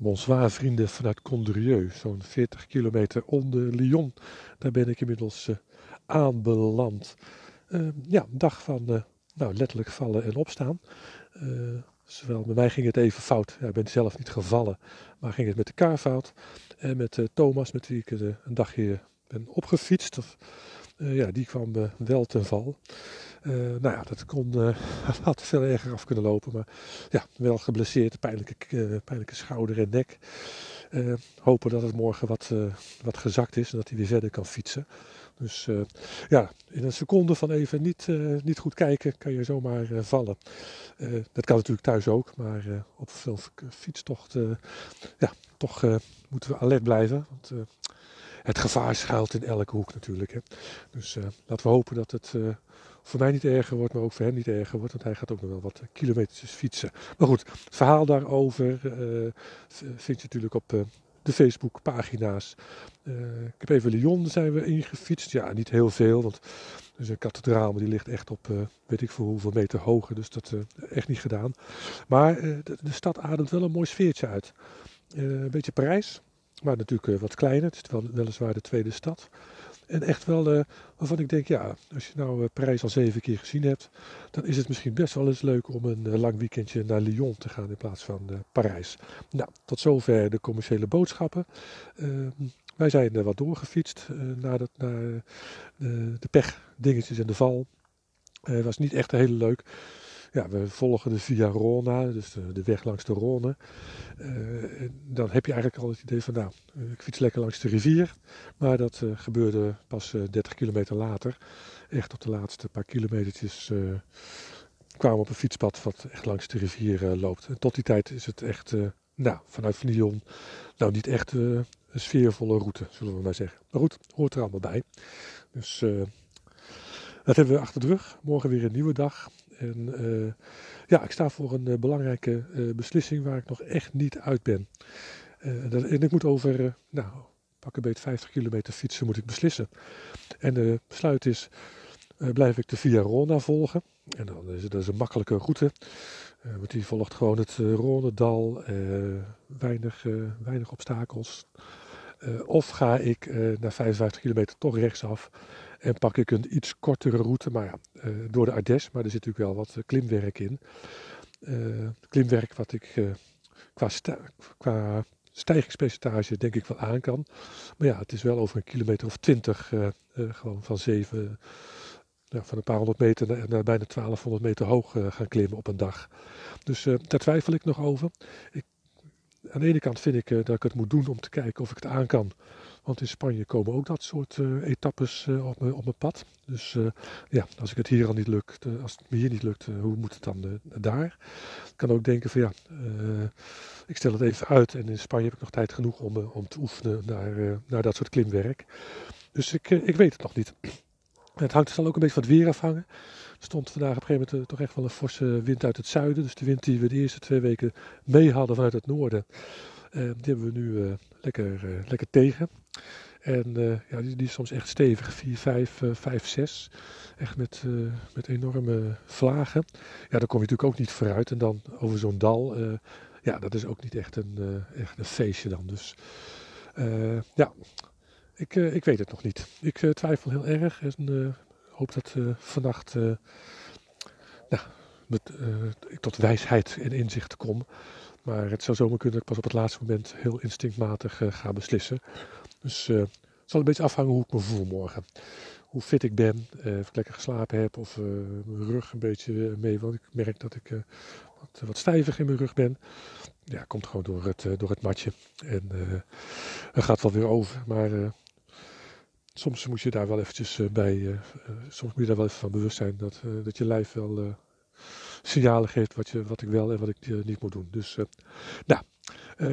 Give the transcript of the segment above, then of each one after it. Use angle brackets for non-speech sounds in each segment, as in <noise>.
bonsoir vrienden vanuit Condrieu, zo'n 40 kilometer onder Lyon. Daar ben ik inmiddels uh, aanbeland. Uh, ja, dag van uh, nou, letterlijk vallen en opstaan. zowel bij mij ging het even fout. Ik ben zelf niet gevallen, maar ging het met de kar fout. En met Thomas, met wie ik een dagje ben opgefietst. Of, ja, die kwam wel ten val. Uh, nou ja, dat kon, <laughs> had veel erger af kunnen lopen. Maar ja, wel geblesseerd, pijnlijke, pijnlijke schouder en nek. hopen dat het morgen wat, wat gezakt is en dat hij weer verder kan fietsen. Dus ja, in een seconde van even niet, niet goed kijken kan je zomaar vallen. dat kan natuurlijk thuis ook, maar op veel fietstochten ja, toch moeten we alert blijven. Want het gevaar schuilt in elke hoek natuurlijk. Hè. Dus laten we hopen dat het voor mij niet erger wordt, maar ook voor hem niet erger wordt. Want hij gaat ook nog wel wat kilometers fietsen. Maar goed, het verhaal daarover uh, vind je natuurlijk op de Facebookpagina's. Ik heb even Lyon zijn we ingefietst. Ja, niet heel veel, want er is een kathedraal, maar die ligt echt op weet ik voor hoeveel meter hoger. Dus dat echt niet gedaan. Maar de, de, stad ademt wel een mooi sfeertje uit. een beetje Parijs, maar natuurlijk wat kleiner. Het is wel, weliswaar de tweede stad. En echt wel uh, waarvan ik denk, ja, als je nou uh, Parijs al zeven keer gezien hebt, dan is het misschien best wel eens leuk om een lang weekendje naar Lyon te gaan in plaats van Parijs. Nou, tot zover de commerciële boodschappen. Ehm, wij zijn er wat doorgefietst naar, dat, naar de pechdingetjes en de val. Het was niet echt heel leuk ja, we volgen de Via Rona, dus de, weg langs de Rhône. Uh, dan heb je eigenlijk al het idee van, nou, ik fiets lekker langs de rivier. Maar dat uh, gebeurde pas uh, 30 kilometer later. Echt op de laatste paar kilometertjes kwamen we op een fietspad wat echt langs de rivier loopt. En tot die tijd is het echt, nou, vanuit Lyon, nou niet echt een sfeervolle route, zullen we maar zeggen. Maar goed, hoort er allemaal bij. Dus dat hebben we achter de rug. Morgen weer een nieuwe dag. En uh, ja, ik sta voor een uh, belangrijke uh, beslissing waar ik nog echt niet uit ben. En ik moet over, nou, pak een beetje 50 kilometer fietsen moet ik beslissen. En de besluit is, blijf ik de Via Rona volgen. En dan is dat is een makkelijke route. want die volgt gewoon het Ronedal, weinig, weinig obstakels. of ga ik na 55 kilometer toch rechtsaf en pak ik een iets kortere route, maar ja, uh, door de Ardèche, maar er zit natuurlijk wel wat eh, klimwerk in. Uh, klimwerk wat ik qua, qua stijgingspercentage denk ik wel aan kan. Maar ja, het is wel over een kilometer of twintig, gewoon van zeven, nou, van een paar honderd meter naar, naar bijna 1200 meter hoog gaan klimmen op een dag. Dus daar twijfel ik nog over. Ik, aan de ene kant vind ik dat ik het moet doen om te kijken of ik het aan kan. Want in Spanje komen ook dat soort uh, etappes uh, op, op mijn pad. Dus ja, als ik het hier al niet lukt, als het me hier niet lukt, hoe moet het dan daar? Ik kan ook denken van ja, ik stel het even uit en in Spanje heb ik nog tijd genoeg om, om te oefenen naar, naar dat soort klimwerk. Dus ik, ik weet het nog niet. Het hangt, zal ook een beetje van het weer afhangen. Er stond vandaag op een gegeven moment toch echt wel een forse wind uit het zuiden. Dus de wind die we de eerste twee weken mee hadden vanuit het noorden, die hebben we nu lekker, lekker tegen. En ja, die, is soms echt stevig, 4, 5, uh, 5 6. Echt met, met enorme vlagen. Ja, daar kom je natuurlijk ook niet vooruit. En dan over zo'n dal, ja, dat is ook niet echt een, echt een feestje dan. Dus ja, ik, ik weet het nog niet. Ik twijfel heel erg en hoop dat vannacht nou, met, tot wijsheid en inzicht kom. Maar het zou zomaar kunnen dat ik pas op het laatste moment heel instinctmatig ga beslissen. Dus uh, het zal een beetje afhangen hoe ik me voel morgen. Hoe fit ik ben, uh, of ik lekker geslapen heb of uh, mijn rug een beetje mee. Want ik merk dat ik wat, wat stijvig in mijn rug ben. Ja, komt gewoon door het, door het matje. En het gaat wel weer over. Maar soms moet je daar wel eventjes bij, soms moet je daar wel even van bewust zijn dat, dat je lijf wel signalen geeft wat, je, wat ik wel en wat ik niet moet doen. Dus nou,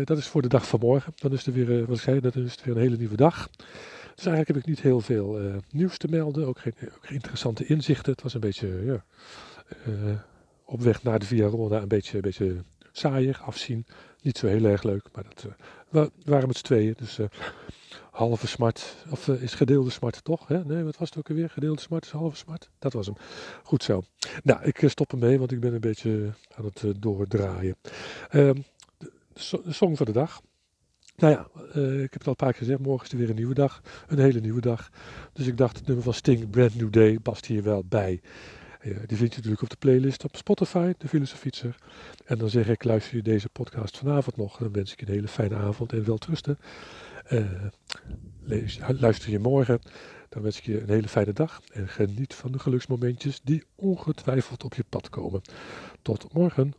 dat is voor de dag van morgen. Dan is er weer, wat ik zei, dat is het weer een hele nieuwe dag. Dus eigenlijk heb ik niet heel veel nieuws te melden. Ook geen, ook geen, interessante inzichten. Het was een beetje op weg naar de Via Rona een beetje, een beetje saaier, afzien. Niet zo heel erg leuk, maar dat waren met z'n tweeën. Dus halve smart, of is gedeelde smart toch? Hè? Nee, wat was het ook alweer? Gedeelde smart is halve smart. Dat was hem. Goed zo. Nou, ik stop ermee, want ik ben een beetje aan het doordraaien. Um, de song van de dag. Nou ja, ik heb het al een paar keer gezegd, morgen is er weer een nieuwe dag. Een hele nieuwe dag. Dus ik dacht, het nummer van Sting, Brand New Day, past hier wel bij. Die vind je natuurlijk op de playlist op Spotify, de Filosofietser. En dan zeg ik, luister je deze podcast vanavond nog. Dan wens ik je een hele fijne avond en welterusten. Uh, lees, luister je morgen, dan wens ik je een hele fijne dag. En geniet van de geluksmomentjes die ongetwijfeld op je pad komen. Tot morgen.